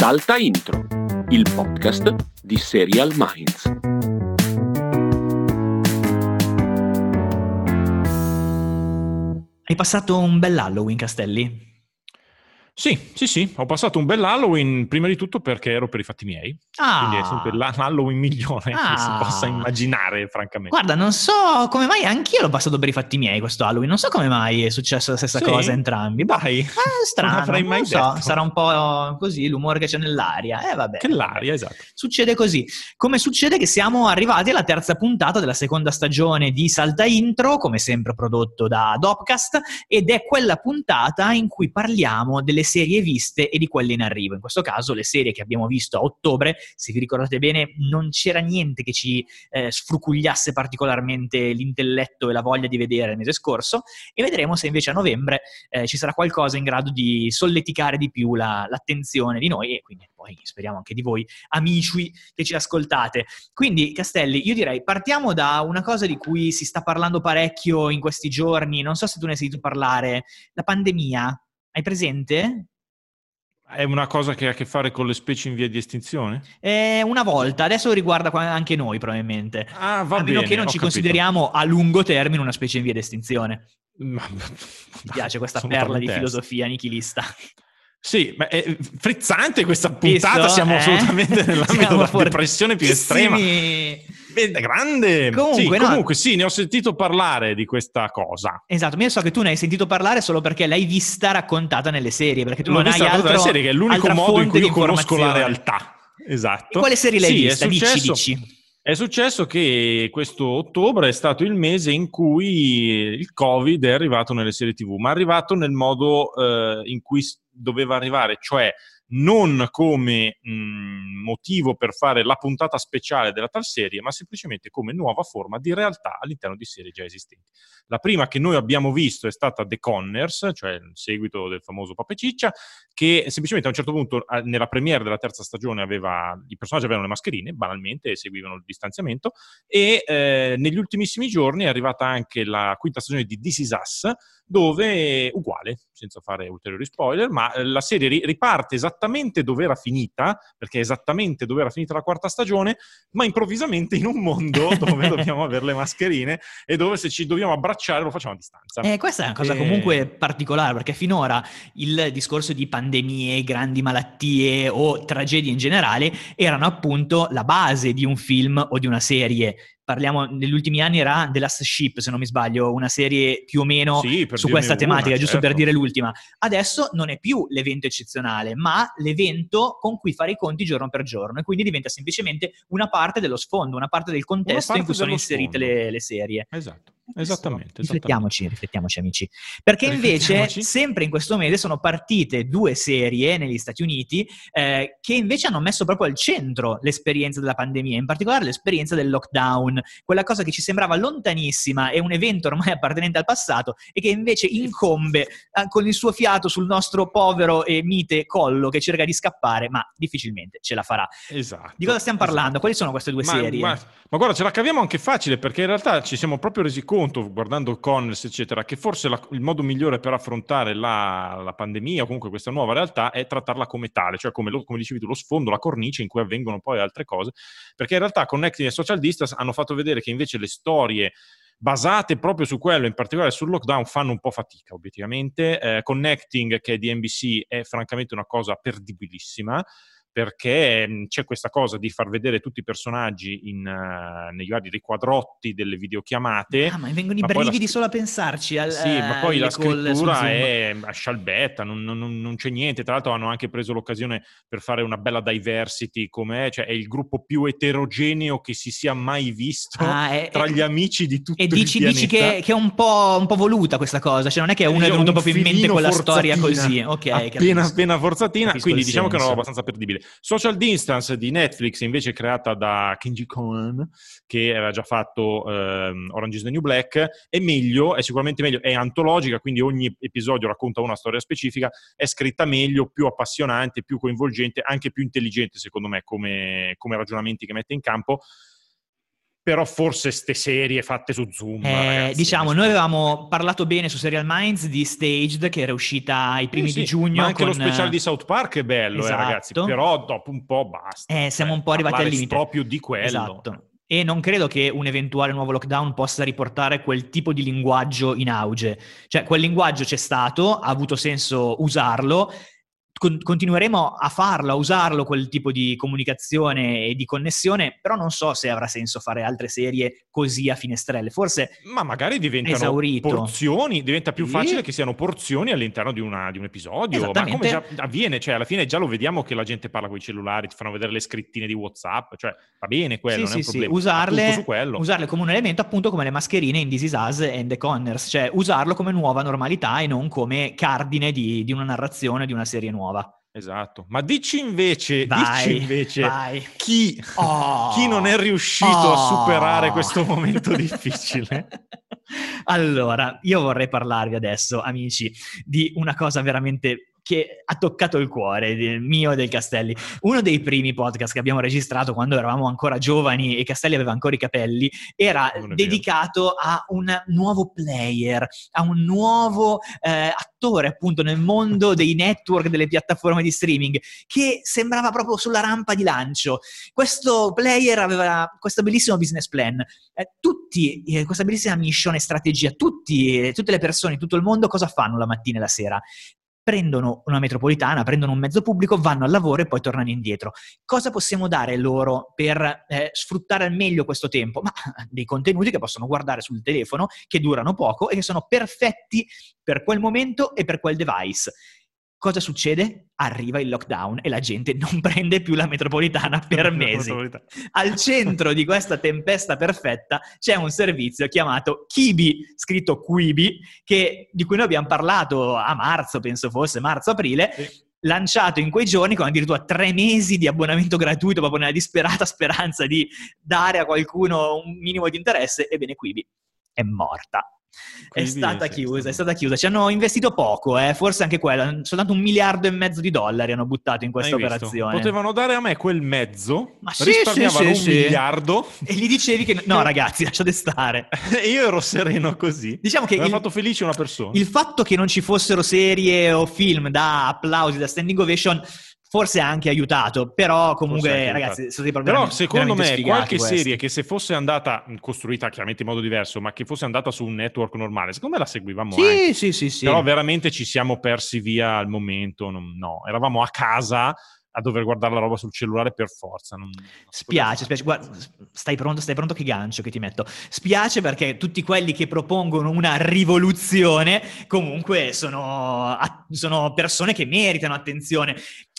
Salta Intro, il podcast di Serial Minds. Hai passato un bel Halloween, Castelli? Sì, sì, sì, ho passato un bel Halloween, prima di tutto perché ero per i fatti miei. Ah. Quindi è sempre l'Halloween migliore ah. che si ah. possa immaginare, francamente. Guarda, non so come mai, anch'io l'ho passato per i fatti miei questo Halloween. Non so come mai è successa la stessa sì? cosa entrambi. Dai, ah, strano, non mai non so, sarà un po' così l'umore che c'è nell'aria. Eh, vabbè. Che l'aria, esatto. Succede così. Come succede che siamo arrivati alla terza puntata della seconda stagione di Salta Intro, come sempre prodotto da Dopcast, ed è quella puntata in cui parliamo delle serie viste e di quelle in arrivo. In questo caso le serie che abbiamo visto a ottobre, se vi ricordate bene, non c'era niente che ci eh, sfrucugliasse particolarmente l'intelletto e la voglia di vedere il mese scorso e vedremo se invece a novembre eh, ci sarà qualcosa in grado di solleticare di più la, l'attenzione di noi e quindi poi speriamo anche di voi amici che ci ascoltate. Quindi Castelli, io direi partiamo da una cosa di cui si sta parlando parecchio in questi giorni, non so se tu ne hai sentito parlare, la pandemia. Hai presente? È una cosa che ha a che fare con le specie in via di estinzione? Eh, una volta, adesso riguarda anche noi probabilmente. Ah, va a meno che non ci capito. consideriamo a lungo termine una specie in via di estinzione. Ma, Mi piace questa perla di filosofia nichilista. Sì, ma è frizzante questa puntata, Visto? siamo eh? assolutamente della depressione più estrema grande! Comunque, sì, no. comunque sì, ne ho sentito parlare di questa cosa. Esatto, ma io so che tu ne hai sentito parlare solo perché l'hai vista raccontata nelle serie, perché tu L'ho non hai altro, nelle serie, che è l'unico modo in cui io conosco la realtà. Esatto. E quale serie l'hai sì, vista? Successo, dici, dici. È successo che questo ottobre è stato il mese in cui il Covid è arrivato nelle serie TV, ma è arrivato nel modo eh, in cui doveva arrivare, cioè non come mh, motivo per fare la puntata speciale della tal serie, ma semplicemente come nuova forma di realtà all'interno di serie già esistenti. La prima che noi abbiamo visto è stata The Conners, cioè il seguito del famoso Papeciccia, che semplicemente a un certo punto nella premiere della terza stagione aveva, i personaggi avevano le mascherine, banalmente, seguivano il distanziamento, e eh, negli ultimissimi giorni è arrivata anche la quinta stagione di This Is Us, dove uguale, senza fare ulteriori spoiler, ma eh, la serie riparte esattamente dove era finita, perché è esattamente dove era finita la quarta stagione, ma improvvisamente in un mondo dove dobbiamo avere le mascherine e dove se ci dobbiamo abbracciare lo facciamo a distanza. Eh, questa è una cosa e... comunque particolare, perché finora il discorso di pandemie, grandi malattie o tragedie in generale erano appunto la base di un film o di una serie parliamo negli ultimi anni era The Last Ship, se non mi sbaglio, una serie più o meno sì, su questa tematica, una, giusto certo. per dire l'ultima. Adesso non è più l'evento eccezionale, ma l'evento con cui fare i conti giorno per giorno e quindi diventa semplicemente una parte dello sfondo, una parte del contesto parte in cui sono inserite le, le, serie. Esatto. Esattamente, riflettiamoci, esattamente. riflettiamoci amici. Perché invece, sempre in questo mese, sono partite due serie negli Stati Uniti eh, che invece hanno messo proprio al centro l'esperienza della pandemia, in particolare l'esperienza del lockdown, quella cosa che ci sembrava lontanissima e un evento ormai appartenente al passato e che invece incombe eh, con il suo fiato sul nostro povero e mite collo che cerca di scappare, ma difficilmente ce la farà. Esatto. Di cosa stiamo parlando? Esatto. Quali sono queste due ma, serie? Ma, ma guarda, ce la caviamo anche facile perché in realtà ci siamo proprio resi conto guardando Connells, eccetera, che forse la, il modo migliore per affrontare la, la, pandemia o comunque questa nuova realtà è trattarla come tale, cioè come, lo, come, dicevi tu, lo sfondo, la cornice in cui avvengono poi altre cose, perché in realtà Connecting e Social Distance hanno fatto vedere che invece le storie basate proprio su quello, in particolare sul lockdown, fanno un po' fatica, obiettivamente. Eh, Connecting, che è di NBC, è francamente una cosa perdibilissima perché c'è questa cosa di far vedere tutti i personaggi in, uh, nei vari riquadrotti delle videochiamate. Ah, ma mi vengono i brividi la... solo a pensarci. Al, sì, ma poi la scrittura è a scialbetta, non, non, non, c'è niente. Tra l'altro hanno anche preso l'occasione per fare una bella diversity, come cioè è il gruppo più eterogeneo che si sia mai visto ah, è, tra è, gli amici di tutti e dici, dici che, che, è un po', un po', voluta questa cosa, cioè non è che uno è venuto proprio in mente con la storia così. Ok, appena, appena forzatina, capisco quindi diciamo senso. che è una roba abbastanza perdibile. Social Distance di Netflix, invece creata da Kenji Cohen, che aveva già fatto um, Orange is the New Black, è meglio, è sicuramente meglio, è antologica, quindi ogni episodio racconta una storia specifica, è scritta meglio, più appassionante, più coinvolgente, anche più intelligente secondo me come, come ragionamenti che mette in campo però forse ste serie fatte su Zoom. Eh, ragazzi, diciamo, noi avevamo parlato bene su Serial Minds di Staged, che era uscita ai primi Sì, sì, di giugno. Ma anche lo con, speciale di South Park è bello, esatto. eh, ragazzi. Però dopo un po' basta. Eh, siamo un po' arrivati al limite. proprio di quello. Esatto. E non credo che un eventuale nuovo lockdown possa riportare quel tipo di linguaggio in auge. Cioè, quel linguaggio c'è stato, ha avuto senso usarlo. Con- continueremo a farlo, a usarlo, quel tipo di comunicazione e di connessione, però non so se avrà senso fare altre serie così a finestrelle. Forse Ma magari diventano Esaurito. porzioni, diventa più Sì. facile che siano porzioni all'interno di, una- di un episodio. Ma come già avviene, cioè alla fine già lo vediamo che la gente parla con i cellulari, ti fanno vedere le scrittine di WhatsApp, cioè va bene quello, Sì, non è sì, un sì, problema. usarle- su quello. usarle come un elemento appunto come le mascherine in This Is Us e The Conners, cioè usarlo come nuova normalità e non come cardine di, di una narrazione, di una serie nuova. Esatto. Ma dici invece, Vai, dici invece chi, Oh. chi non è riuscito a Oh. superare questo momento difficile? Allora, io vorrei parlarvi adesso, amici, di una cosa veramente che ha toccato il cuore del mio e del Castelli. Uno dei primi podcast che abbiamo registrato quando eravamo ancora giovani e Castelli aveva ancora i capelli era dedicato a un nuovo player, a un nuovo eh, attore appunto nel mondo dei network, delle piattaforme di streaming, che sembrava proprio sulla rampa di lancio. Questo player aveva questo bellissimo business plan. Eh, tutti, eh, questa bellissima mission e strategia, tutti, eh, tutte le persone, tutto il mondo cosa fanno la mattina e la sera? Prendono una metropolitana, prendono un mezzo pubblico, vanno al lavoro e poi tornano indietro. Cosa possiamo dare loro per eh, sfruttare al meglio questo tempo? Ma dei contenuti che possono guardare sul telefono, che durano poco e che sono perfetti per quel momento e per quel device. Cosa succede? Arriva il lockdown e la gente non prende più la metropolitana per mesi. Al centro di questa tempesta perfetta c'è un servizio chiamato Kibi, scritto Quibi, che- di cui noi abbiamo parlato a marzo, penso fosse marzo-aprile, Sì. lanciato in quei giorni con addirittura tre mesi di abbonamento gratuito proprio nella disperata speranza di dare a qualcuno un minimo di interesse. Ebbene, Quibi è morta. È stata è chiusa, è stata chiusa. Ci hanno investito poco, eh, forse anche quella, soltanto un miliardo e mezzo di dollari hanno buttato in questa Hai visto? operazione. Potevano dare a me quel mezzo, Ma sì, risparmiavano sì, sì, un miliardo E gli dicevi che no, ragazzi, lasciate stare. io ero sereno così. Diciamo che Mi ha fatto felice una persona. il fatto che non ci fossero serie o film da applausi, da standing ovation, forse ha anche aiutato, però comunque, anche ragazzi, aiutato. sono dei problemi Però secondo me qualche questi. serie che se fosse andata costruita chiaramente in modo diverso, ma che fosse andata su un network normale, secondo me la seguivamo anche. Sì, sì, sì, sì. Però veramente ci siamo persi via al momento. non- no, eravamo a casa a dover guardare la roba sul cellulare per forza. non- non Spiace, spiace. Guarda, stai pronto, stai pronto che gancio che ti metto. Spiace perché tutti quelli che propongono una rivoluzione comunque sono, sono persone che meritano attenzione.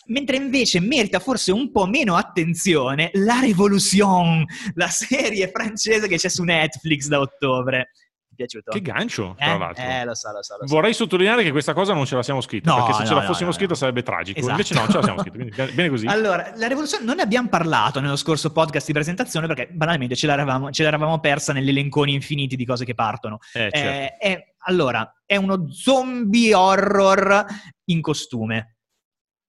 Mentre invece merita forse un po' meno attenzione La Révolution, la serie francese che c'è su Netflix da ottobre. Piaciuto? Che gancio, Eh? tra l'altro. Eh, lo so, lo so, lo so. Vorrei sottolineare che questa cosa non ce la siamo scritta, No, perché se no, ce la fossimo no, scritta sarebbe tragico. Esatto. Invece no, ce la siamo scritta, quindi bene- così. Allora, la rivoluzione non ne abbiamo parlato nello scorso podcast di presentazione perché banalmente ce l'eravamo, ce l'eravamo persa negli elenconi infiniti di cose che partono. Eh, certo. Eh, è- allora, è uno zombie horror in costume.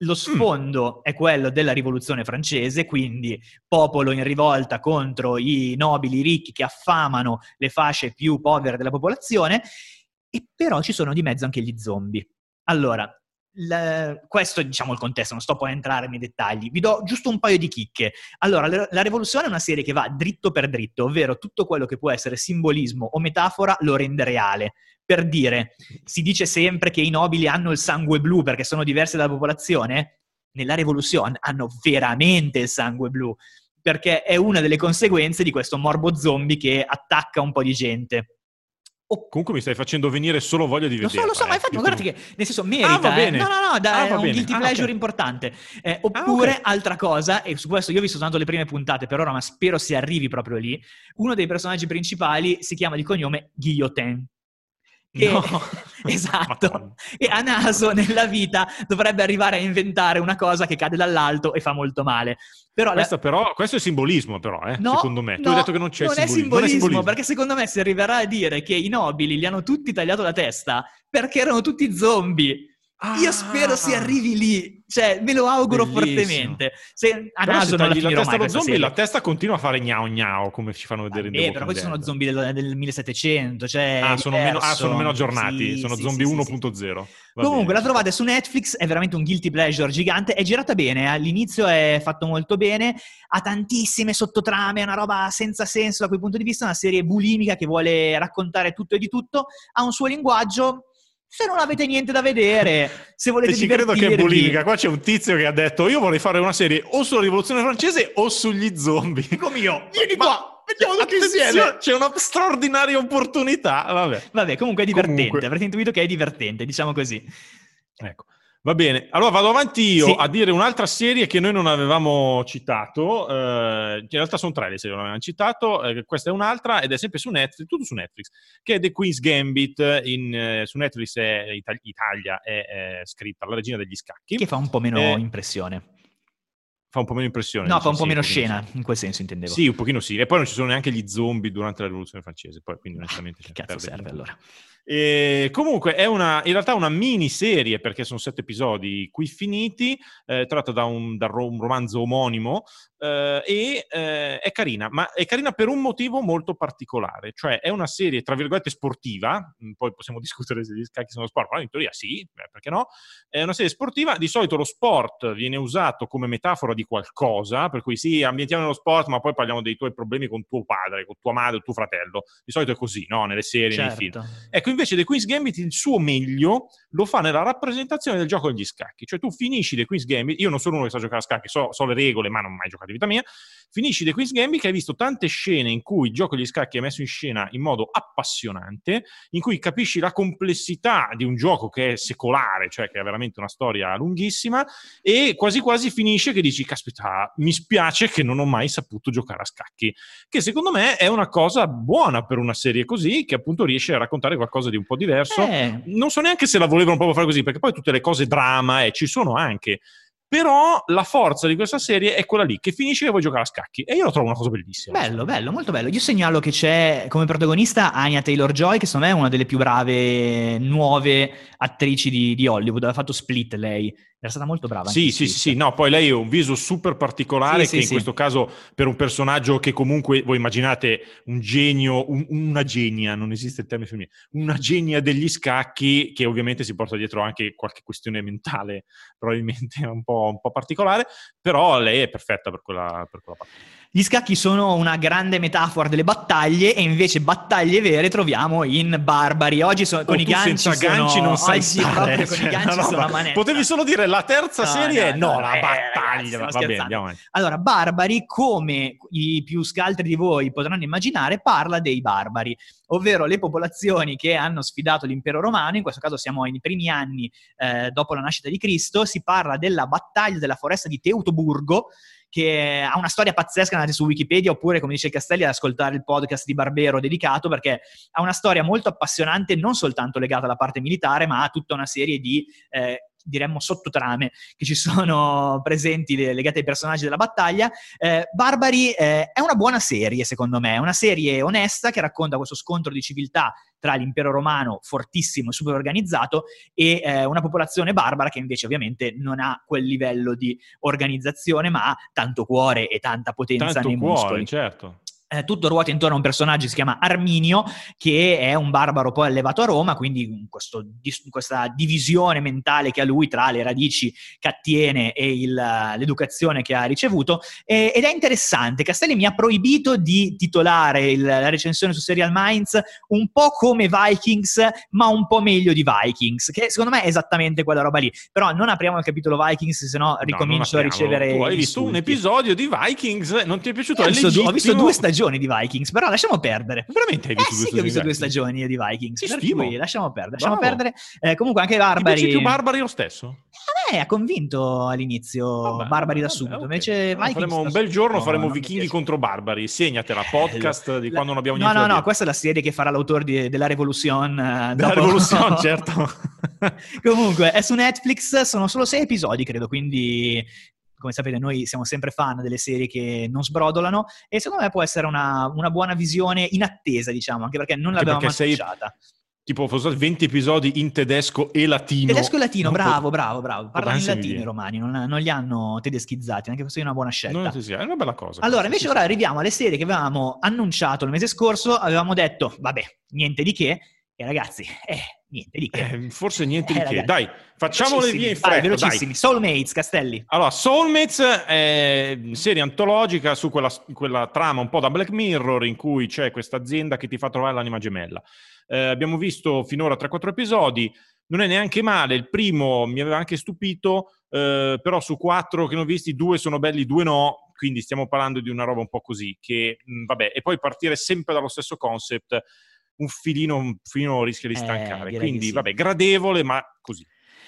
Mm. Lo sfondo è quello della rivoluzione francese, quindi popolo in rivolta contro i nobili ricchi che affamano le fasce più povere della popolazione, e però ci sono di mezzo anche gli zombie. Allora, la- questo è diciamo il contesto, non sto poi a entrare nei dettagli, vi do giusto un paio di chicche. Allora, la, Rivoluzione è una serie che va dritto per dritto, ovvero tutto quello che può essere simbolismo o metafora lo rende reale. Per dire, si dice sempre che i nobili hanno il sangue blu perché sono diversi dalla popolazione, nella Rivoluzione hanno veramente il sangue blu, perché è una delle conseguenze di questo morbo zombie che attacca un po' di gente. Comunque mi stai facendo venire solo voglia di Lo vederla. so, lo so, ma eh. infatti Io guardate sono- che nel senso merita. Ah, va eh. bene. No, no, no, da- Ah, è un bene. guilty Ah, pleasure ok. importante. Eh, oppure, ok. altra cosa, e su questo io ho visto tanto le prime puntate per ora, ma spero si arrivi proprio lì. Uno dei personaggi principali si chiama di cognome Guillotin. Che, No. esatto, Madonna. e a naso nella vita dovrebbe arrivare a inventare una cosa che cade dall'alto e fa molto male. Però la- però, questo è simbolismo però, eh, No, secondo me. Tu no, hai detto che non c'è non simbolismo. È simbolismo, Non è simbolismo. perché secondo me si arriverà a dire che i nobili li hanno tutti tagliato la testa perché erano tutti zombie. Io spero si arrivi lì, cioè me lo auguro Bellissimo. fortemente. Se a Però naso se non la la testa questa zombie, serie. la testa continua a fare gnao gnao, come ci fanno vedere in The Eh, però questi sono zombie del, del 1700, cioè Ah sono, meno, ah, sono meno aggiornati, Sì, sono sì, zombie sì, sì, sì. 1.0. Va Comunque bene. la trovate su Netflix, è veramente un guilty pleasure gigante, è girata bene, eh, all'inizio è fatto molto bene, ha tantissime sottotrame, è una roba senza senso da quel punto di vista, è una serie bulimica che vuole raccontare tutto e di tutto, ha un suo linguaggio, se non avete niente da vedere, se volete E ci credo che è bulimica. Qua c'è un tizio che ha detto: Io vorrei fare una serie o sulla rivoluzione francese o sugli zombie. Dico mio, vieni Ma- qua, vediamo tutti insieme. C'è una straordinaria opportunità. Vabbè. Vabbè, comunque è divertente, Comunque. avrete intuito che è divertente, diciamo così. Ecco. Va bene, allora vado avanti io Sì. a dire un'altra serie che noi non avevamo citato. eh, in realtà sono tre le serie che non avevamo citato. eh, questa è un'altra ed è sempre su Netflix, tutto su Netflix, che è The Queen's Gambit. In, eh, su Netflix è Ita- Italia è, è scritta la regina degli scacchi. Che fa un po' meno Eh, impressione. Fa un po' meno impressione. No, fa un po' meno scena, in quel senso intendevo. Sì, un pochino sì. E poi non ci sono neanche gli zombie durante la rivoluzione francese. Poi, quindi onestamente... Che cioè, cazzo serve tutto. allora? E comunque è una, in realtà una miniserie perché sono sette episodi qui finiti, eh, tratta da un, da un romanzo omonimo eh, e eh, è carina, ma è carina per un motivo molto particolare, cioè è una serie tra virgolette sportiva, mm, poi possiamo discutere se gli scacchi sono sport, ma in teoria sì, beh, perché no? È una serie sportiva, di solito lo sport viene usato come metafora di qualcosa, per cui sì, ambientiamo nello sport, ma poi parliamo dei tuoi problemi con tuo padre, con tua madre, tuo fratello, di solito è così, no? Nelle serie, nei film. Certo. Ecco, invece The Queen's Gambit il suo meglio lo fa nella rappresentazione del gioco degli scacchi. Cioè tu finisci The Queen's Gambit, io non sono uno che sa giocare a scacchi, so, so le regole, ma non ho mai giocato in vita mia, finisci The Queen's Gambit che hai visto tante scene in cui il gioco degli scacchi è messo in scena in modo appassionante, in cui capisci la complessità di un gioco che è secolare, cioè che ha veramente una storia lunghissima, e quasi quasi finisce che dici, caspita, mi spiace che non ho mai saputo giocare a scacchi, che secondo me è una cosa buona per una serie così, che appunto riesce a raccontare qualcosa di un po' diverso. Eh, Non so neanche se la volevano proprio fare così, perché poi tutte le cose drama e ci sono anche. Però la forza di questa serie è quella lì, che finisce che vuoi giocare a scacchi. E io lo trovo una cosa bellissima. bello, bello, molto bello. Io segnalo che c'è come protagonista Anya Taylor-Joy, che secondo me è una delle più brave nuove attrici di, di Hollywood. Ha fatto Split lei. Era stata molto brava. Sì, in sì, sì, sì, no, poi lei ha un viso super particolare Sì, sì, che in sì. questo caso per un personaggio che comunque, voi immaginate un genio, un- una genia, non esiste il termine femminile, una genia degli scacchi che ovviamente si porta dietro anche qualche questione mentale probabilmente un po', un po' particolare, però lei è perfetta per quella, per quella parte. Gli scacchi sono una grande metafora delle battaglie e invece battaglie vere troviamo in Barbari. Oggi sono, con Oh, i ganci senza sono, ganci non sai stare, cioè, i ganci a manetta. Potevi solo dire la terza No, serie, no, no, no, la eh, ragazzi, battaglia. stiamo Va bene, andiamo. Allora, Barbari, come i più scaltri di voi potranno immaginare, parla dei barbari, ovvero le popolazioni che hanno sfidato l'impero romano, in questo caso siamo ai primi anni eh, dopo la nascita di Cristo, si parla della battaglia della foresta di Teutoburgo, che ha una storia pazzesca, andate su Wikipedia oppure, come dice Castelli, ad ascoltare il podcast di Barbero dedicato, perché ha una storia molto appassionante, non soltanto legata alla parte militare, ma a tutta una serie di... Eh, diremmo sottotrame che ci sono presenti le- legate ai personaggi della battaglia. Eh, Barbari eh, è una buona serie, secondo me, è una serie onesta che racconta questo scontro di civiltà tra l'impero romano fortissimo e super organizzato e eh, una popolazione barbara che invece ovviamente non ha quel livello di organizzazione, ma ha tanto cuore e tanta potenza Tanto nei cuore, muscoli. certo. Eh, tutto ruota intorno a un personaggio che si chiama Arminio, che è un barbaro poi allevato a Roma, quindi questo dis- questa divisione mentale che ha lui tra le radici cattiene e il- l'educazione che ha ricevuto. E- ed è interessante. Castelli mi ha proibito di titolare il- la recensione su Serial Minds un po' come Vikings, ma un po' meglio di Vikings, che secondo me è esattamente quella roba lì. Però non apriamo il capitolo Vikings, se no ricomincio a ricevere. Tu hai visto un episodio di Vikings, non ti è piaciuto? Ho, visto, ho visto due stagioni di Vikings, però lasciamo perdere. Veramente hai Eh visto sì, due che ho visto due stagioni io di Vikings. Ti per cui lasciamo perdere. Lasciamo perdere. Eh, comunque anche i Ti Barbari. piace più Barbari lo stesso? A me ha convinto all'inizio Vabbè, Barbari da subito. ok. Invece Vikings faremo un bel giorno, subito faremo Vichinghi contro Barbari. Segnatela, podcast di La- quando non abbiamo No, niente no, no, dire. questa è la serie che farà l'autore di- della Revolution. eh, Della rivoluzione, certo. Comunque, è su Netflix, sono solo sei episodi, credo, quindi come sapete noi siamo sempre fan delle serie che non sbrodolano e secondo me può essere una, una buona visione in attesa, diciamo, anche perché non Anche l'abbiamo perché sei- annunciata. tipo fossero stati 20 episodi in tedesco e latino. Tedesco e latino, Non bravo, bravo, bravo. Parlano in latino i via. romani, non, non li hanno tedeschizzati, anche questa è una buona scelta. Sì, sì, è una bella cosa. Allora, invece ora arriviamo alle serie che avevamo annunciato il mese scorso, avevamo detto, vabbè, niente di che, e ragazzi, eh, niente di che. Eh, forse niente Eh, di che. Dai, facciamole Velocissimi, via in fretta, dai. velocissimi. Soulmates, Castelli. Allora, Soulmates è serie antologica su quella, quella trama un po' da Black Mirror in cui c'è questa azienda che ti fa trovare l'anima gemella. Eh, abbiamo visto finora 3-4 episodi, non è neanche male, il primo mi aveva anche stupito, eh, però su quattro che ne ho visti due sono belli, due no, quindi stiamo parlando di una roba un po' così, che mh, vabbè, e poi partire sempre dallo stesso concept, un filino, un filino rischia di Eh, stancare, direi quindi sì. vabbè, gradevole ma così,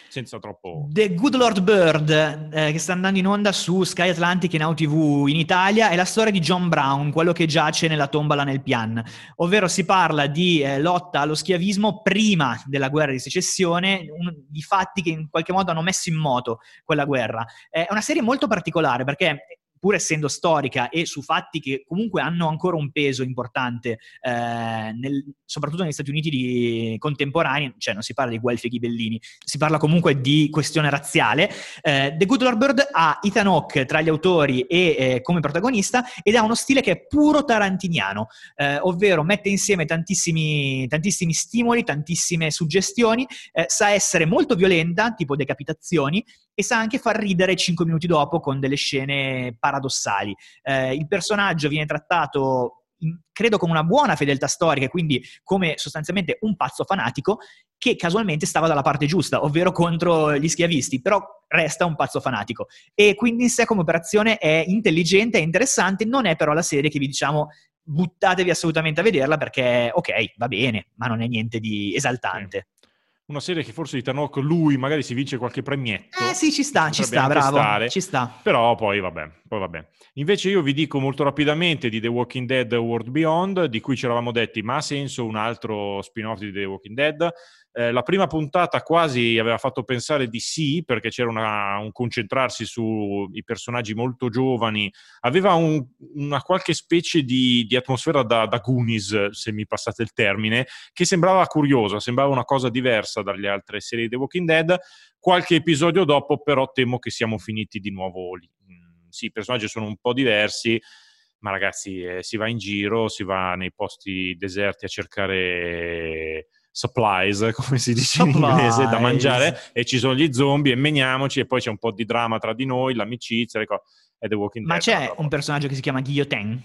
senza troppo... The Good Lord Bird, eh, che sta andando in onda su Sky Atlantic e Now TV in Italia, è la storia di John Brown, quello che giace nella tomba là nel pian. Ovvero si parla di eh, lotta allo schiavismo prima della guerra di secessione, un- di fatti che in qualche modo hanno messo in moto quella guerra. Eh, È una serie molto particolare perché pur essendo storica e su fatti che comunque hanno ancora un peso importante, eh, nel- soprattutto negli Stati Uniti contemporanei, cioè non si parla di Guelfi e Ghibellini, si parla comunque di questione razziale. Eh, The Good Lord Bird ha Ethan Hawke tra gli autori e eh, come protagonista ed ha uno stile che è puro tarantiniano, eh, ovvero mette insieme tantissimi, tantissimi stimoli, tantissime suggestioni, eh, sa essere molto violenta, tipo decapitazioni, e sa anche far ridere 5 minuti dopo con delle scene paradossali. Eh, il personaggio viene trattato, credo, con una buona fedeltà storica, quindi come sostanzialmente un pazzo fanatico che casualmente stava dalla parte giusta, ovvero contro gli schiavisti, però resta un pazzo fanatico. E quindi in sé come operazione è intelligente, è interessante, non è però la serie che vi diciamo buttatevi assolutamente a vederla perché ok, va bene, ma non è niente di esaltante. Una serie che forse di Tanok lui magari si vince qualche premietto. Eh sì, ci sta, ci sta, bravo, stare. ci sta. Però poi vabbè, poi vabbè. Invece io vi dico molto rapidamente di The Walking Dead World Beyond, di cui ci eravamo detti, ma ha senso un altro spin-off di The Walking Dead? Eh, la prima puntata quasi aveva fatto pensare di sì, perché c'era una- un concentrarsi sui personaggi molto giovani, aveva un- una qualche specie di, di atmosfera da, da Goonies, se mi passate il termine, che sembrava curiosa, sembrava una cosa diversa dalle altre serie di The Walking Dead. Qualche episodio dopo, però, temo che siamo finiti di nuovo lì. Sì, i personaggi sono un po' diversi, ma ragazzi, eh, si va in giro, si va nei posti deserti a cercare supplies, come si dice in inglese, da Supplies. mangiare, e ci sono gli zombie, e meniamoci, e poi c'è un po' di dramma tra di noi, l'amicizia, le cose. È The Walking Ma Dead. c'è un'altra un personaggio che si chiama Guillotine?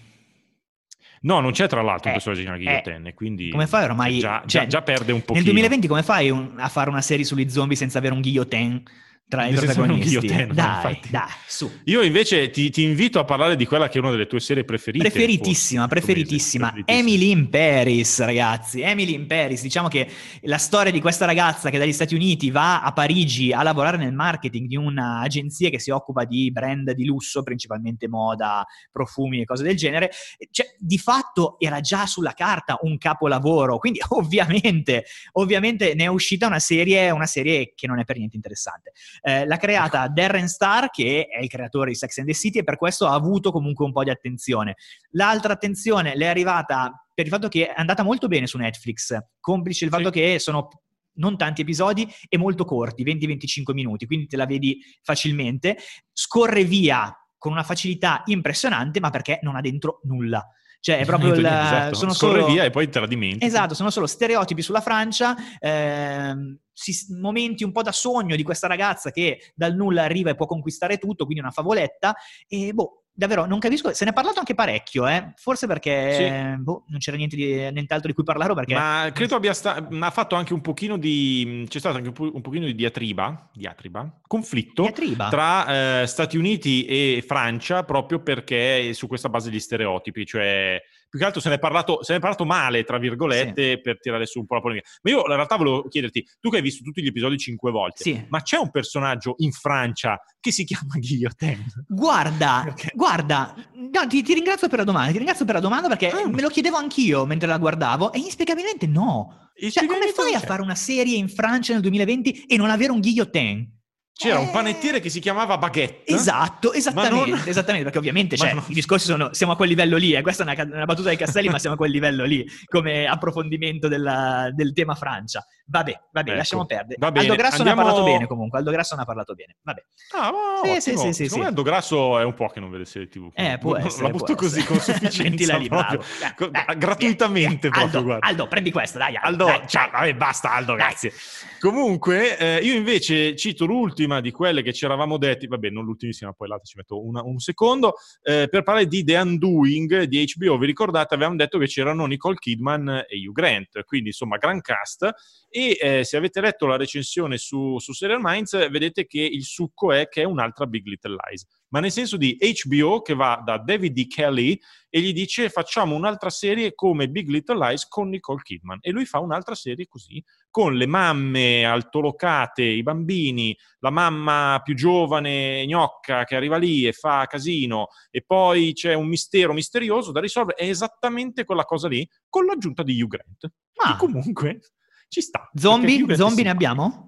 No, non c'è tra l'altro un Eh, personaggio che eh, chiama Guillotine, quindi come fai ormai- già, cioè, già- già perde un pochino. Nel 2020 come fai un- a fare una serie sugli zombie senza avere un guillotine tra i Senza avere un protagonisti? guillotine, dai, infatti. dai, su. Io invece ti, ti invito a parlare di quella che è una delle tue serie preferite. Preferitissima, forse, preferitissima. mese, Emily in Paris, ragazzi. Emily in Paris. Diciamo che la storia di questa ragazza che dagli Stati Uniti va a Parigi a lavorare nel marketing di un'agenzia che si occupa di brand di lusso, principalmente moda, profumi e cose del genere. Cioè, di fatto era già sulla carta un capolavoro. Quindi, ovviamente, ovviamente ne è uscita una serie, una serie che non è per niente interessante. Eh, l'ha creata Darren Star, che è il creatore di Sex and the City, e per questo ha avuto comunque un po' di attenzione. L'altra attenzione le è arrivata per il fatto che è andata molto bene su Netflix, complice il fatto Sì. che sono non tanti episodi e molto corti, 20-25 minuti, quindi te la vedi facilmente, scorre via con una facilità impressionante, ma perché non ha dentro nulla. Cioè, è proprio il... Esatto. sono Scorre solo... via e poi te la dimentichi. Esatto, sono solo stereotipi sulla Francia, ehm, si- momenti un po' da sogno di questa ragazza che dal nulla arriva e può conquistare tutto, quindi una favoletta, e boh, davvero non capisco, se ne è parlato anche parecchio, eh? forse perché boh, non c'era niente di, nient'altro di cui parlarlo perché... Ma credo abbia sta- ma fatto anche un pochino di. C'è stato anche un, po- un pochino di diatriba, diatriba, conflitto Diatriba. tra eh, Stati Uniti e Francia proprio perché su questa base di stereotipi, cioè più che altro se ne è parlato, se ne è parlato male, tra virgolette, per tirare su un po' la polemica. Ma io in realtà volevo chiederti, tu che hai visto tutti gli episodi cinque volte, Sì. ma c'è un personaggio in Francia che si chiama Guillotine? Guarda, Perché? guarda, no, ti, ti ringrazio per la domanda, ti ringrazio per la domanda perché Ah. me lo chiedevo anch'io mentre la guardavo e inspiegabilmente no. Cioè, come fai a fare una serie in Francia nel 2020 e non avere un guillotine? C'era Eh. un panettiere che si chiamava Baguette. Esatto, esattamente, non- esattamente, perché ovviamente cioè, non- i discorsi sono, siamo a quel livello lì, e questa è una, una battuta dei Castelli, ma siamo a quel livello lì, come approfondimento della- del tema Francia. Vabbè, vabbè, Ecco, lasciamo perdere. bene, Aldo Grasso ne andiamo- ha parlato bene comunque, Aldo Grasso ne ha parlato bene, vabbè. Ah, ma Sì, sì, sì, sì, Secondo sì. me Aldo Grasso è un po' che non vede serie TV. Eh, può Non- essere, La butto così essere. con sufficienza. Lì, proprio. Co- Eh, eh, gratuitamente eh, proprio, Aldo, guarda. Aldo, prendi questa, dai, Aldo. Aldo, dai, ciao, dai. vabbè, basta Aldo, Dai. grazie. Comunque, eh, io invece cito l'ultima di quelle che ci eravamo detti, vabbè, non l'ultimissima, poi l'altra ci metto una- un secondo, eh, per parlare di The Undoing di HBO. Vi ricordate, avevamo detto che c'erano Nicole Kidman e Hugh Grant, quindi insomma, gran cast. E eh, se avete letto la recensione su, su Serial Minds, vedete che il succo è che è un'altra Big Little Lies, ma nel senso di HBO che va da David D. Kelly e gli dice facciamo un'altra serie come Big Little Lies con Nicole Kidman e lui fa un'altra serie così con le mamme altolocate, i bambini, la mamma più giovane gnocca che arriva lì e fa casino e poi c'è un mistero misterioso da risolvere, è esattamente quella cosa lì con l'aggiunta di Hugh Grant. Ah. Che comunque ci sta. Zombie? Zombie ne abbiamo?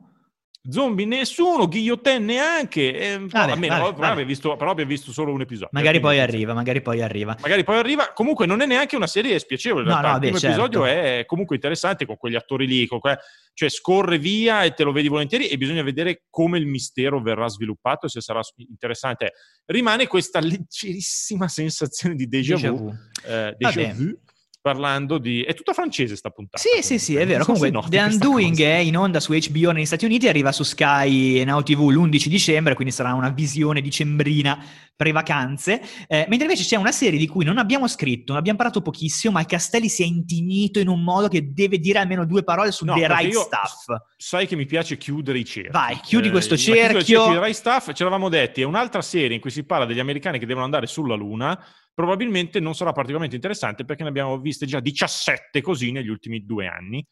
Zombie nessuno, Guillotine neanche. eh, Vabbè, almeno, vabbè, però, vabbè. abbiamo visto, però abbiamo visto solo un episodio. Magari poi arriva, magari poi arriva. Magari poi arriva. Comunque non è neanche una serie spiacevole. No, no, il beh, primo certo. episodio è comunque interessante con quegli attori lì. que- Cioè scorre via e te lo vedi volentieri e bisogna vedere come il mistero verrà sviluppato se sarà interessante. Rimane questa leggerissima sensazione di déjà, Déjà vu. vu. eh, déjà Vabbè. vu, parlando di... È tutta francese sta puntata. Sì, sì, sì, è vero. So Comunque, The Undoing è in onda su HBO negli Stati Uniti, arriva su Sky e Now TV l'11 dicembre, quindi sarà una visione dicembrina pre-vacanze. Eh, mentre invece c'è una serie di cui non abbiamo scritto, non abbiamo parlato pochissimo, ma il Castelli si è intignito in un modo che deve dire almeno due parole su No, The Right Stuff. Sai che mi piace chiudere i cerchi. Vai, chiudi questo chiudo i cerchio. cerchi di Rai Staff, ce l'avevamo detti, è un'altra serie in cui si parla degli americani che devono andare sulla Luna. Probabilmente non sarà particolarmente interessante perché ne abbiamo viste già 17 così negli ultimi due anni.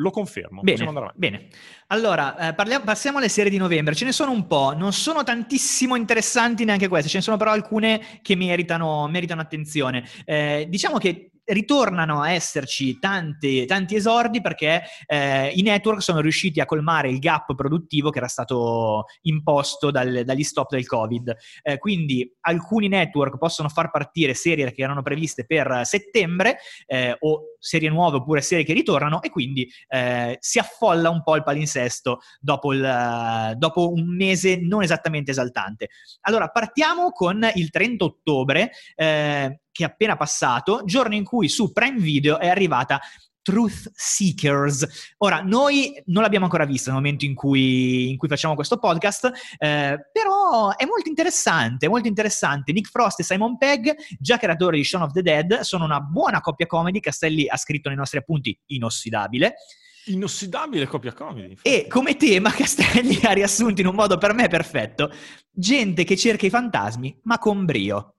Lo confermo. Bene, bene. Allora, eh, parliamo- passiamo alle serie di novembre. Ce ne sono un po', non sono tantissimo interessanti neanche queste, ce ne sono però alcune che meritano, meritano attenzione. Eh, diciamo che ritornano a esserci tante- tanti esordi perché eh, i network sono riusciti a colmare il gap produttivo che era stato imposto dal- dagli stop del Covid. Eh, quindi alcuni network possono far partire serie che erano previste per settembre eh, o serie nuove oppure serie che ritornano e quindi eh, si affolla un po' il palinsesto dopo, il, dopo un mese non esattamente esaltante. Allora, partiamo con il 30 ottobre, eh, che è appena passato, giorno in cui su Prime Video è arrivata Truth Seekers. Ora, noi non l'abbiamo ancora vista nel momento in cui, in cui facciamo questo podcast, eh, però è molto interessante, molto interessante. Nick Frost e Simon Pegg, già creatori di Shaun of the Dead, sono una buona coppia comedy, Castelli ha scritto nei nostri appunti inossidabile, Inossidabile coppia comedy. infatti. e come tema Castelli ha riassunto in un modo per me perfetto, gente che cerca i fantasmi, ma con brio.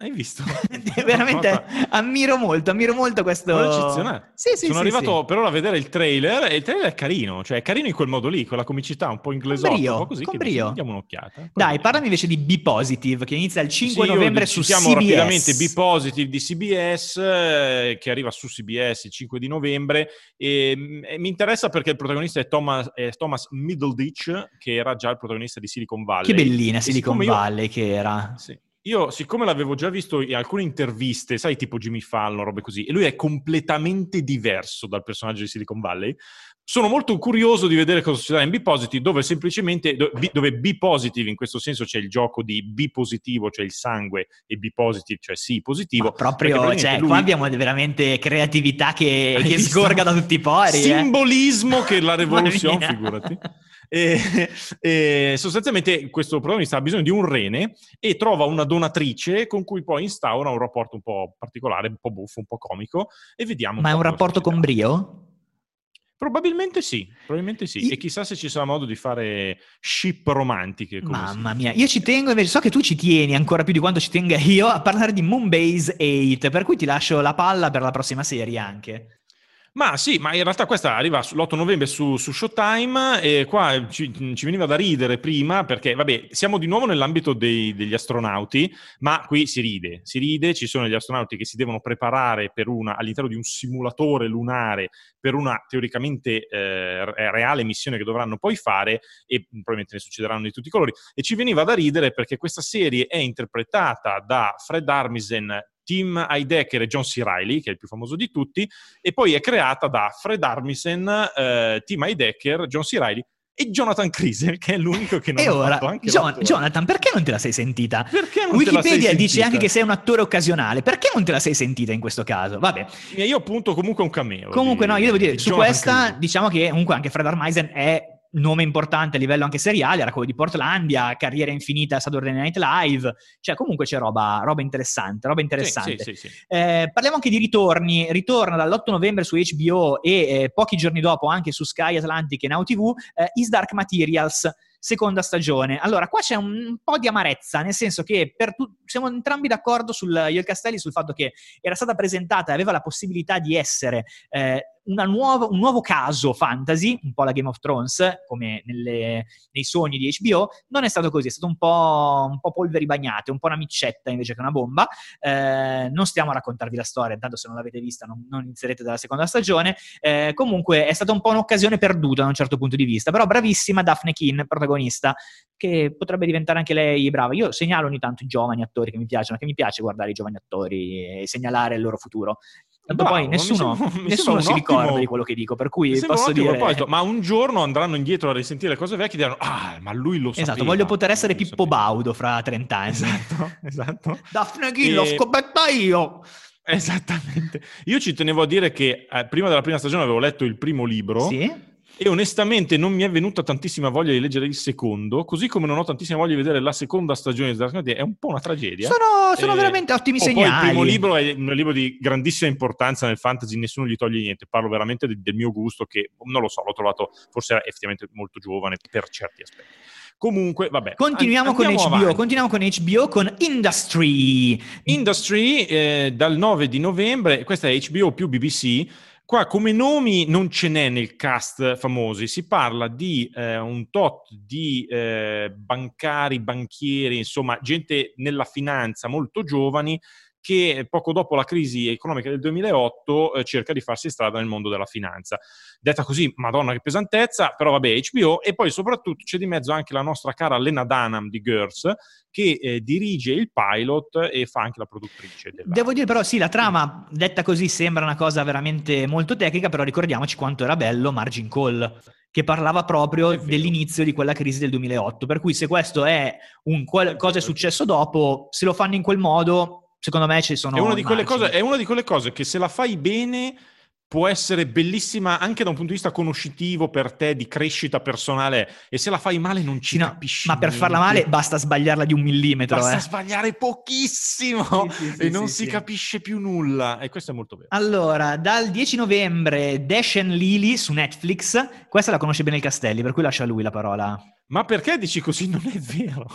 Hai visto? Veramente ammiro molto, ammiro molto questo... Eccezionale. Sì, sì, Sono sì, arrivato sì. per ora a vedere il trailer e il trailer è carino, cioè è carino in quel modo lì, con la comicità un po' inglesotto, brio, un po' così, brio. diamo un'occhiata. Poi Dai, vediamo. parlami invece di Be Positive, che inizia il 5 Sì, novembre su citiamo CBS. rapidamente B Positive di CBS eh, che arriva su CBS il 5 di novembre e, mm, e mi interessa perché il protagonista è Thomas, è Thomas Middleditch che era già il protagonista di Silicon Valley. Che bellina Silicon siccome io- Valley che era. Sì. Io, siccome l'avevo già visto in alcune interviste, sai, tipo Jimmy Fallon, robe così, e lui è completamente diverso dal personaggio di Silicon Valley, sono molto curioso di vedere cosa succederà in B-Positive, dove semplicemente, dove B-Positive in questo senso c'è il gioco di B positivo, cioè il sangue, e B-Positive, cioè sì positivo. Ma proprio, cioè, praticamente qua lui- abbiamo veramente creatività che, che sgorga da tutti i pori. eh. Simbolismo che la rivoluzione, figurati. E, e sostanzialmente questo protagonista ha bisogno di un rene e trova una donatrice con cui poi instaura un rapporto un po' particolare, un po' buffo, un po' comico e vediamo. Ma è un rapporto con brio? Probabilmente sì, probabilmente sì. I- E chissà se ci sarà modo di fare ship romantiche. come Mamma mia, io ci tengo invece, so che tu ci tieni ancora più di quanto ci tenga io a parlare di Moonbase 8, per cui ti lascio la palla per la prossima serie anche. Ma sì, ma in realtà questa arriva l'8 novembre su, su Showtime e qua ci, ci, veniva da ridere prima perché, vabbè, siamo di nuovo nell'ambito dei, degli astronauti, ma qui si ride, si ride, ci sono gli astronauti che si devono preparare una, all'interno di un simulatore lunare per una teoricamente eh, reale missione che dovranno poi fare e probabilmente ne succederanno di tutti i colori. E ci veniva da ridere perché questa serie è interpretata da Fred Armisen Tim Heidecker e John C. Reilly, che è il più famoso di tutti, e poi è creata da Fred Armisen, eh, Tim Heidecker, John C. Reilly e Jonathan Crisel, che è l'unico che non e ha ora, fatto anche John, Jonathan, perché non te la sei sentita? Perché non Wikipedia dice anche che sei un attore occasionale, perché non te la sei sentita in questo caso? Vabbè. Io appunto comunque un cameo. Comunque di, no, io devo dire, su Jonathan questa Crisel. diciamo che comunque anche Fred Armisen è nome importante a livello anche seriale, era quello di Portlandia, carriera infinita a Saturday Night Live, cioè comunque c'è roba, roba interessante, roba interessante. Sì, sì, sì. Eh, parliamo anche di ritorni, ritorna dall'8 novembre su HBO e eh, pochi giorni dopo anche su Sky Atlantic e Now TV, eh, Is Dark Materials, seconda stagione. Allora, qua c'è un, po' di amarezza, nel senso che tu- siamo entrambi d'accordo sul, io Castelli sul fatto che era stata presentata e aveva la possibilità di essere eh, nuova, un nuovo caso fantasy, un po' la Game of Thrones, come nelle, nei sogni di HBO, non è stato così, è stato un po', un po' polveri bagnate, un po' una micetta invece che una bomba. Eh, non stiamo a raccontarvi la storia, tanto se non l'avete vista non, non inizierete dalla seconda stagione. Eh, comunque è stata un po' un'occasione perduta da un certo punto di vista, però bravissima Daphne Keane, protagonista, che potrebbe diventare anche lei brava. Io segnalo ogni tanto i giovani attori che mi piacciono, che mi piace guardare i giovani attori e segnalare il loro futuro. Tanto Bravo, poi nessuno, sembra- nessuno si ricorda ottimo- di quello che dico, per cui posso dire... proposito, ma un giorno andranno indietro a risentire le cose vecchie e diranno ah, ma lui lo sapeva. Esatto, voglio poter essere Pippo sapeva." Baudo fra 30 anni. Esatto, esatto. Daphne l'ho E- scoperta io! Esattamente. Io ci tenevo a dire che eh, prima della prima stagione avevo letto il primo libro Sì? E onestamente non mi è venuta tantissima voglia di leggere il secondo, così come non ho tantissima voglia di vedere la seconda stagione di Dark Knight. È un po' una tragedia. Sono, sono Eh, veramente ottimi oh, segnali. il primo libro è un libro di grandissima importanza nel fantasy, nessuno gli toglie niente. Parlo veramente de- del mio gusto, che non lo so, l'ho trovato forse effettivamente molto giovane per certi aspetti. Comunque, vabbè. Continuiamo con HBO, avanti. continuiamo con HBO con Industry. Industry eh, dal 9 di novembre, questa è HBO più BBC. Qua come nomi non ce n'è nel cast famosi, si parla di eh, un tot di eh, bancari, banchieri, insomma gente nella finanza molto giovani che poco dopo la crisi economica del 2008 eh, cerca di farsi strada nel mondo della finanza. Detta così, madonna che pesantezza, però vabbè, HBO e poi soprattutto c'è di mezzo anche la nostra cara Lena Dunham di Girls che eh, dirige il pilot e fa anche la produttrice. Della... Devo dire però sì, la trama detta così sembra una cosa veramente molto tecnica, però ricordiamoci quanto era bello Margin Call, che parlava proprio dell'inizio di quella crisi del 2008. Per cui se questo è un qual- cosa è successo dopo, se lo fanno in quel modo, secondo me ci sono... è, una di quelle cose, è una di quelle cose che se la fai bene può essere bellissima anche da un punto di vista conoscitivo per te di crescita personale e se la fai male non ci no, capisci ma per farla male niente. basta sbagliarla di un millimetro. basta eh. sbagliare pochissimo Sì, sì, sì, e non si capisce più nulla e questo è molto vero Allora, dal 10 novembre Dash and Lily su Netflix, questa la conosce bene il Castelli, per cui lascia a lui la parola. Ma perché dici così? Non è vero,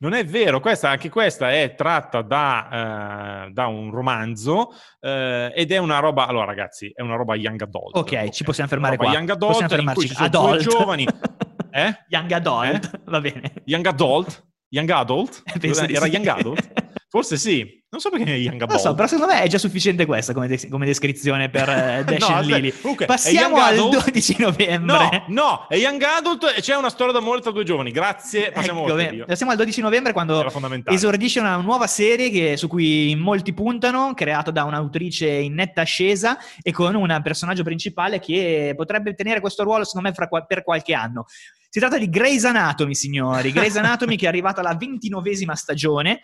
non è vero. Questa, anche questa è tratta da, eh, da un romanzo eh, ed è una roba. Allora, ragazzi, è una roba young adult. Ok, ci possiamo fermare qua. Young adult, possiamo fermarci. Adult. due giovani. Eh? Young adult, va bene. Young adult? Young adult? Penso Era sì. young adult? Forse sì. Non so perché è young Non so, però secondo me è già sufficiente questa come, des- come descrizione per eh, Dash No, Lily. comunque, Passiamo al adult? 12 novembre. No, no, è young adult e c'è una storia d'amore tra due giovani. Grazie, passiamo Ecco, oltre. passiamo al 12 novembre quando esordisce una nuova serie che- su cui molti puntano, creato da un'autrice in netta ascesa e con un personaggio principale che potrebbe tenere questo ruolo secondo me fra per qualche anno. Si tratta di Grey's Anatomy, signori. Grey's Anatomy che è arrivata alla ventinovesima stagione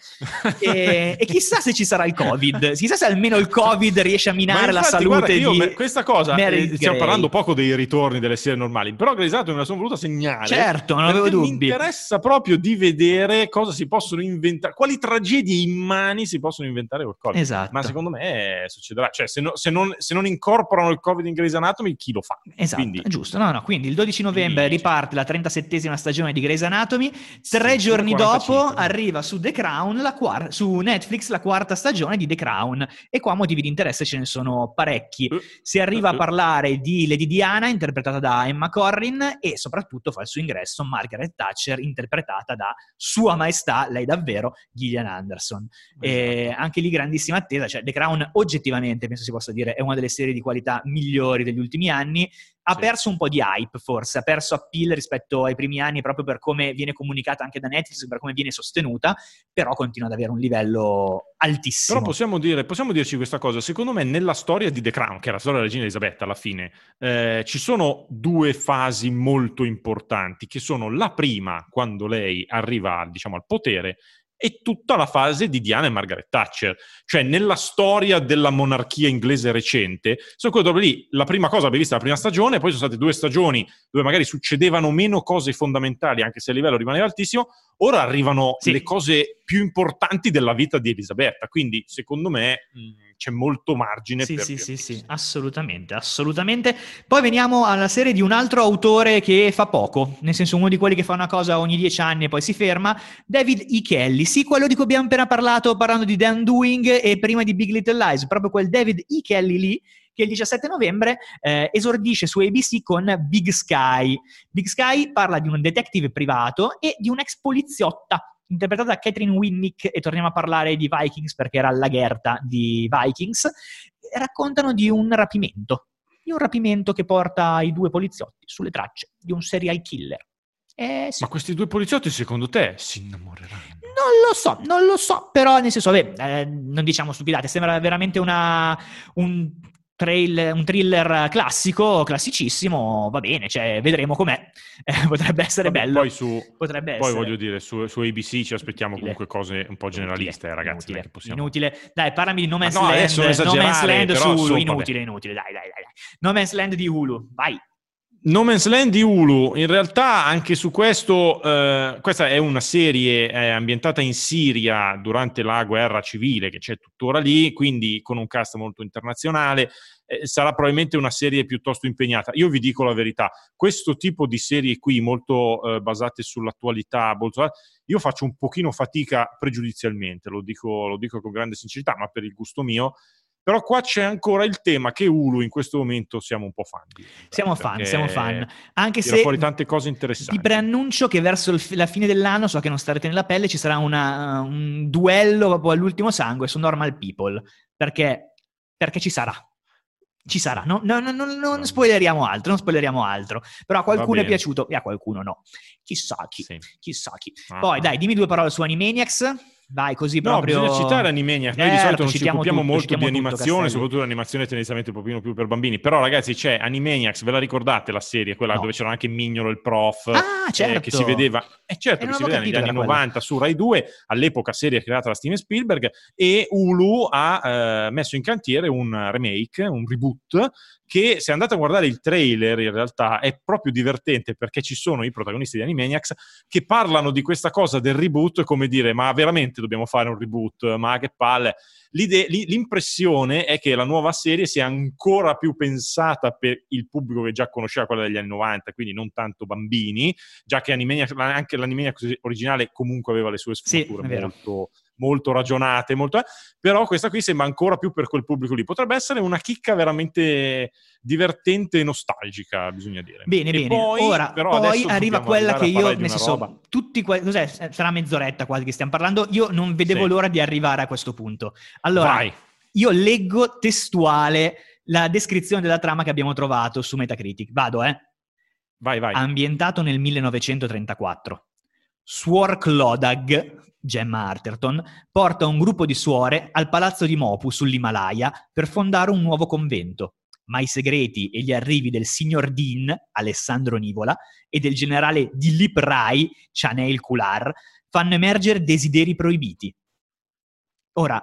e, e chissà se ci sarà il Covid. Chissà se almeno il Covid riesce a minare la infatti, salute guarda, io di... questa cosa eh, stiamo parlando poco dei ritorni delle serie normali, però Grey's Anatomy me la sono voluta segnare. Certo, non avevo perché Mi dubbi. interessa proprio di vedere cosa si possono inventare, quali tragedie immani si possono inventare col Covid. Esatto. Ma secondo me succederà, cioè se, no- se non, se non incorporano il Covid in Grey's Anatomy, chi lo fa? Esatto, Quindi- giusto. No, no, quindi il 12 novembre Quindi- riparte la 37esima stagione di Grey's Anatomy. Tre sì, giorni dopo arriva su The Crown, quar- su Netflix, la quarta stagione di The Crown. E qua motivi di interesse ce ne sono parecchi. Uh, si arriva a parlare di Lady Diana, interpretata da Emma Corrin, e soprattutto fa il suo ingresso Margaret Thatcher, interpretata da Sua Maestà, lei davvero, Gillian Anderson. Esatto. anche lì grandissima attesa, cioè The Crown oggettivamente, penso si possa dire, è una delle serie di qualità migliori degli ultimi anni ha sì. perso un po' di hype forse, ha perso appeal rispetto ai primi anni proprio per come viene comunicata anche da Netflix, per come viene sostenuta, però continua ad avere un livello altissimo. Però possiamo, dire, possiamo dirci questa cosa, secondo me nella storia di The Crown, che è la storia della regina Elisabetta alla fine, eh, ci sono due fasi molto importanti, che sono la prima, quando lei arriva diciamo, al potere, e tutta la fase di Diana e Margaret Thatcher. Cioè, nella storia della monarchia inglese recente, sono quelle dove lì la prima cosa l'abbiamo vista la prima stagione, poi sono state due stagioni dove magari succedevano meno cose fondamentali, anche se il livello rimaneva altissimo, ora arrivano sì. le cose più importanti della vita di Elisabetta. Quindi, secondo me, mh, c'è molto margine sì, per sì, sì, sì, assolutamente, assolutamente. Poi veniamo alla serie di un altro autore che fa poco, nel senso uno di quelli che fa una cosa ogni dieci anni e poi si ferma, David E. Kelly. Sì, quello di cui abbiamo appena parlato parlando di Dan Doing e prima di Big Little Lies, proprio quel David E. Kelly lì che il 17 novembre eh, esordisce su ABC con Big Sky. Big Sky parla di un detective privato e di un'ex poliziotta interpretata da Catherine Winnick, e torniamo a parlare di Vikings perché era la Gerta di Vikings, raccontano di un rapimento, di un rapimento che porta i due poliziotti sulle tracce di un serial killer. Eh, sì. Ma questi due poliziotti secondo te si innamoreranno? Non lo so, non lo so, però nel senso, vabbè, eh, non diciamo stupidate, sembra veramente una, un trail, un thriller classico, classicissimo, va bene, cioè, vedremo com'è. Eh, potrebbe essere Vabbè, bello. Poi, su, potrebbe poi essere. voglio dire, su, su, ABC ci aspettiamo inutile. comunque cose un po' generaliste, inutile, ragazzi. Inutile, possiamo... inutile. Dai, parlami di No Man's no, Land. No Man's Land su Hulu, inutile, inutile, dai, dai, dai. No Man's Land di Hulu, vai. No Man's Land di Hulu, in realtà anche su questo, eh, questa è una serie eh, ambientata in Siria durante la guerra civile che c'è tuttora lì, quindi con un cast molto internazionale, eh, sarà probabilmente una serie piuttosto impegnata. Io vi dico la verità, questo tipo di serie qui molto eh, basate sull'attualità, io faccio un pochino fatica pregiudizialmente, lo dico, lo dico con grande sincerità, ma per il gusto mio, però qua c'è ancora il tema che Hulu in questo momento siamo un po' fan. Di, siamo fan, siamo fan. Anche se fuori tante cose interessanti. Ti preannuncio che verso il, la fine dell'anno, so che non starete nella pelle, ci sarà una, un duello proprio all'ultimo sangue su Normal People, perché, perché ci sarà. Ci sarà, no, no, no, non spoileriamo altro, non spoileriamo altro. Però a qualcuno è piaciuto e a qualcuno no. Chissà chi, sì. chissà chi. Ah. Poi dai, dimmi due parole su Animaniacs. Vai così proprio. No, bisogna citare Animaniacs. Noi certo, di solito non ci occupiamo tutto, molto di animazione, tutto, soprattutto l'animazione tendenzialmente un pochino più per bambini. Però, ragazzi, c'è Animaniacs, ve la ricordate la serie, quella no. dove c'era anche Mignolo il prof, ah, certo. eh, che si vedeva, eh, certo, che si vedeva negli anni 90 su Rai 2, all'epoca serie creata da Steven Spielberg, e Hulu ha eh, messo in cantiere un remake, un reboot che se andate a guardare il trailer in realtà è proprio divertente perché ci sono i protagonisti di Animaniacs che parlano di questa cosa del reboot come dire ma veramente dobbiamo fare un reboot, ma che palle. L'ide- l'impressione è che la nuova serie sia ancora più pensata per il pubblico che già conosceva quella degli anni 90, quindi non tanto bambini, già che Animaniacs, anche l'Animaniacs originale comunque aveva le sue sfumature sì, molto molto ragionate, molto, eh, però questa qui sembra ancora più per quel pubblico lì. Potrebbe essere una chicca veramente divertente e nostalgica, bisogna dire. Bene, e bene. Poi, Ora, poi arriva quella che io, nel senso, roba. tutti que- cos'è? Sarà mezz'oretta quasi che stiamo parlando. Io non vedevo sì. l'ora di arrivare a questo punto. Allora, Vai. io leggo testuale la descrizione della trama che abbiamo trovato su Metacritic. Vado, eh? Vai, vai. Ambientato nel 1934. Suor Clodag, Gemma Arterton, porta un gruppo di suore al palazzo di Mopu sull'Himalaya per fondare un nuovo convento. Ma i segreti e gli arrivi del signor Dean, Alessandro Nivola, e del generale Dilip Rai, Chaneil Kular, fanno emergere desideri proibiti. Ora,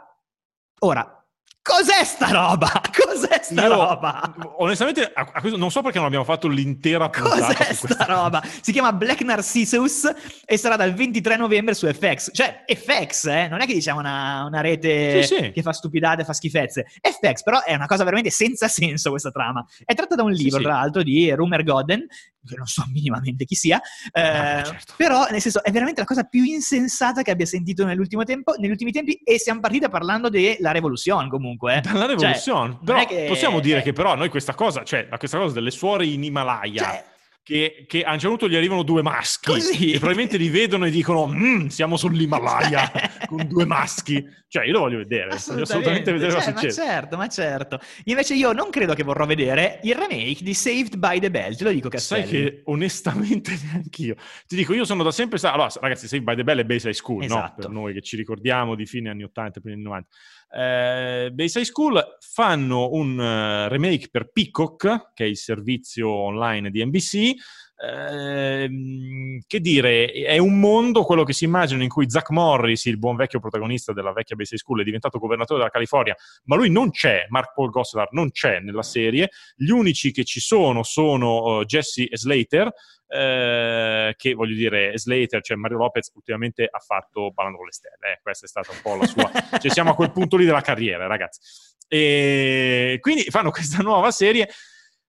ora, cos'è sta roba? Cos'è sta Io, roba? Onestamente, a, a questo, non so perché non abbiamo fatto l'intera puntata Cos'è sta questa roba? Si chiama Black Narcissus e sarà dal 23 novembre su FX. Cioè, FX, eh? Non è che diciamo una, una rete Sì, sì. che fa stupidate, fa schifezze. FX, però, è una cosa veramente senza senso questa trama. È tratta da un libro, sì. tra l'altro, di Rumer Godden, che non so minimamente chi sia, eh, Ah, certo. però, nel senso, è veramente la cosa più insensata che abbia sentito nell'ultimo tempo, negli ultimi tempi e siamo partiti parlando della Revolution, comunque. eh. Dalla rivoluzione. non però è che- possiamo dire che però noi questa cosa, cioè questa cosa delle suore in Himalaya, Cioè, che, che a un certo punto gli arrivano due maschi Così. e probabilmente li vedono e dicono "Mm, siamo sull'Himalaya Cioè. con due maschi. Cioè io lo voglio vedere, voglio assolutamente vedere Cioè, cosa ma succede. certo, ma certo. Invece io non credo che vorrò vedere il remake di Saved by the Bell, te lo dico Sai Castelli. che onestamente neanch'io. Ti dico, io sono da sempre stato. Allora, ragazzi, Save by the Bell e Bayside School, no? Esatto. Per noi che ci ricordiamo di fine anni 80 primi anni 90. Eh, Bayside School fanno un eh, remake per Peacock, che è il servizio online di NBC. Ehm, che dire, è un mondo, quello che si immagina, in cui Zach Morris, il buon vecchio protagonista della vecchia Bayside School, è diventato governatore della California, ma lui non c'è, Mark Paul Gosselaar non c'è nella serie. Gli unici che ci sono sono uh, Jesse Slater, eh, che voglio dire, Slater, cioè Mario Lopez, ultimamente ha fatto Ballando con le Stelle. eh, questa è stata un po' la sua. cioè, siamo a quel punto lì della carriera, ragazzi. E quindi fanno questa nuova serie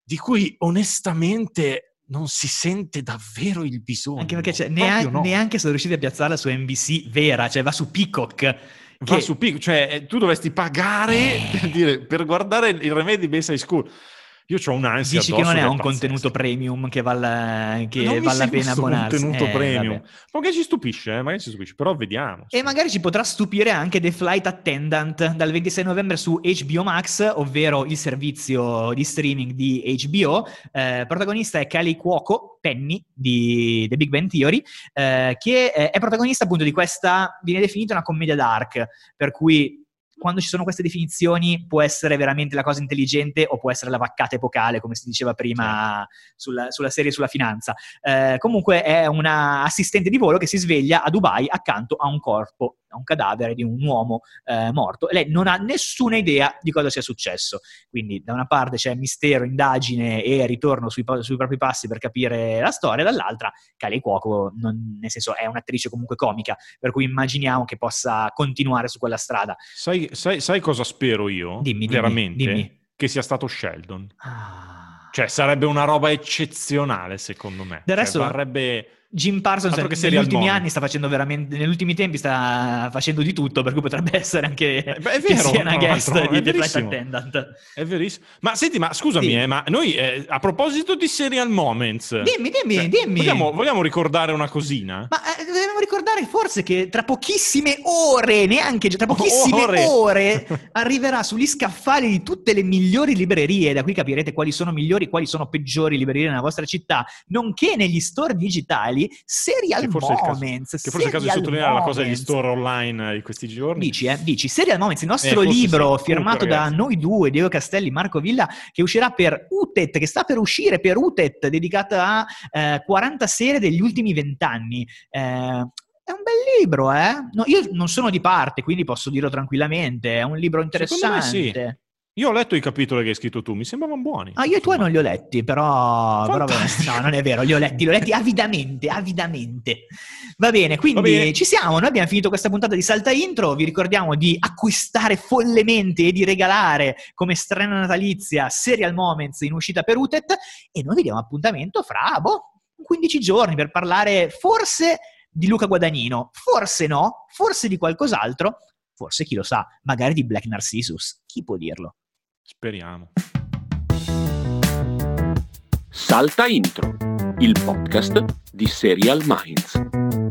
di cui onestamente non si sente davvero il bisogno. Anche perché cioè, neanche, no. neanche sono riusciti a piazzarla su NBC vera, cioè va su Peacock. Va che- su Pico, cioè eh, tu dovresti pagare Eh. per, dire, per guardare il remake di Bayside School. Io ho un'ansia Dici che non è un pazzesca. contenuto premium che vale, che non vale la pena abbonarsi. contenuto Eh, premium. vabbè. Magari ci stupisce, eh, magari ci stupisce, però vediamo. E magari ci potrà stupire anche The Flight Attendant dal 26 novembre su HBO Max, ovvero il servizio di streaming di HBO. Eh, protagonista è Kelly Cuoco, Penny di The Big Bang Theory, eh, che eh, è protagonista appunto di questa, viene definita una commedia dark, per cui quando ci sono queste definizioni può essere veramente la cosa intelligente o può essere la vaccata epocale, come si diceva prima sulla, sulla serie sulla finanza. Eh, comunque è una assistente di volo che si sveglia a Dubai accanto a un corpo, a un cadavere di un uomo eh, morto. E lei non ha nessuna idea di cosa sia successo. Quindi da una parte c'è mistero, indagine e ritorno sui, sui propri passi per capire la storia, dall'altra Kali Cuoco, non- nel senso è un'attrice comunque comica, per cui immaginiamo che possa continuare su quella strada. Sai, sai- sai cosa spero io? Dimmi, dimmi, Veramente? dimmi. Che sia stato Sheldon. Ah. Cioè, sarebbe una roba eccezionale, secondo me. Del Cioè, resto- varrebbe... Jim Parsons che negli ultimi anni sta facendo veramente, negli ultimi tempi sta facendo di tutto, per cui potrebbe essere anche Eh, beh, è che vero, sia una guest di The Flight. Attendant. È verissimo. Ma senti, ma scusami, Sì. eh, ma noi eh, a proposito di serial moments, Dimmi, dimmi, cioè, dimmi. Vogliamo, vogliamo ricordare una cosina? Ma eh, dobbiamo ricordare forse che tra pochissime ore, neanche tra pochissime Ore. ore, arriverà sugli scaffali di tutte le migliori librerie, da qui capirete quali sono migliori, quali sono peggiori librerie nella vostra città, nonché negli store digitali, Serial Che forse il caso- Moments. Che forse è il caso di sottolineare la cosa degli Moments. store online di questi giorni. Dici, eh? Dici, Serial Moments, il nostro Eh, libro sì. firmato Comunque, da noi due, Diego Castelli, Marco Villa, che uscirà per UTET, che sta per uscire per UTET, dedicata a eh, 40 serie degli ultimi vent'anni. Eh, è un bel libro, eh? No, io non sono di parte, quindi posso dirlo tranquillamente. È un libro interessante. sì. Io ho letto i capitoli che hai scritto tu, mi sembravano buoni. Ah, io e tu non li ho letti, però, però no, non è vero, li ho letti, li ho letti avidamente, avidamente. Va bene, quindi Va bene. ci siamo, noi abbiamo finito questa puntata di Salta Intro, vi ricordiamo di acquistare follemente e di regalare come strana natalizia Serial Moments in uscita per UTET e noi vi diamo appuntamento fra, boh, 15 giorni per parlare forse di Luca Guadagnino, forse no, forse di qualcos'altro, forse chi lo sa, magari di Black Narcissus, chi può dirlo? Speriamo. Salta Intro, il podcast di Serial Minds.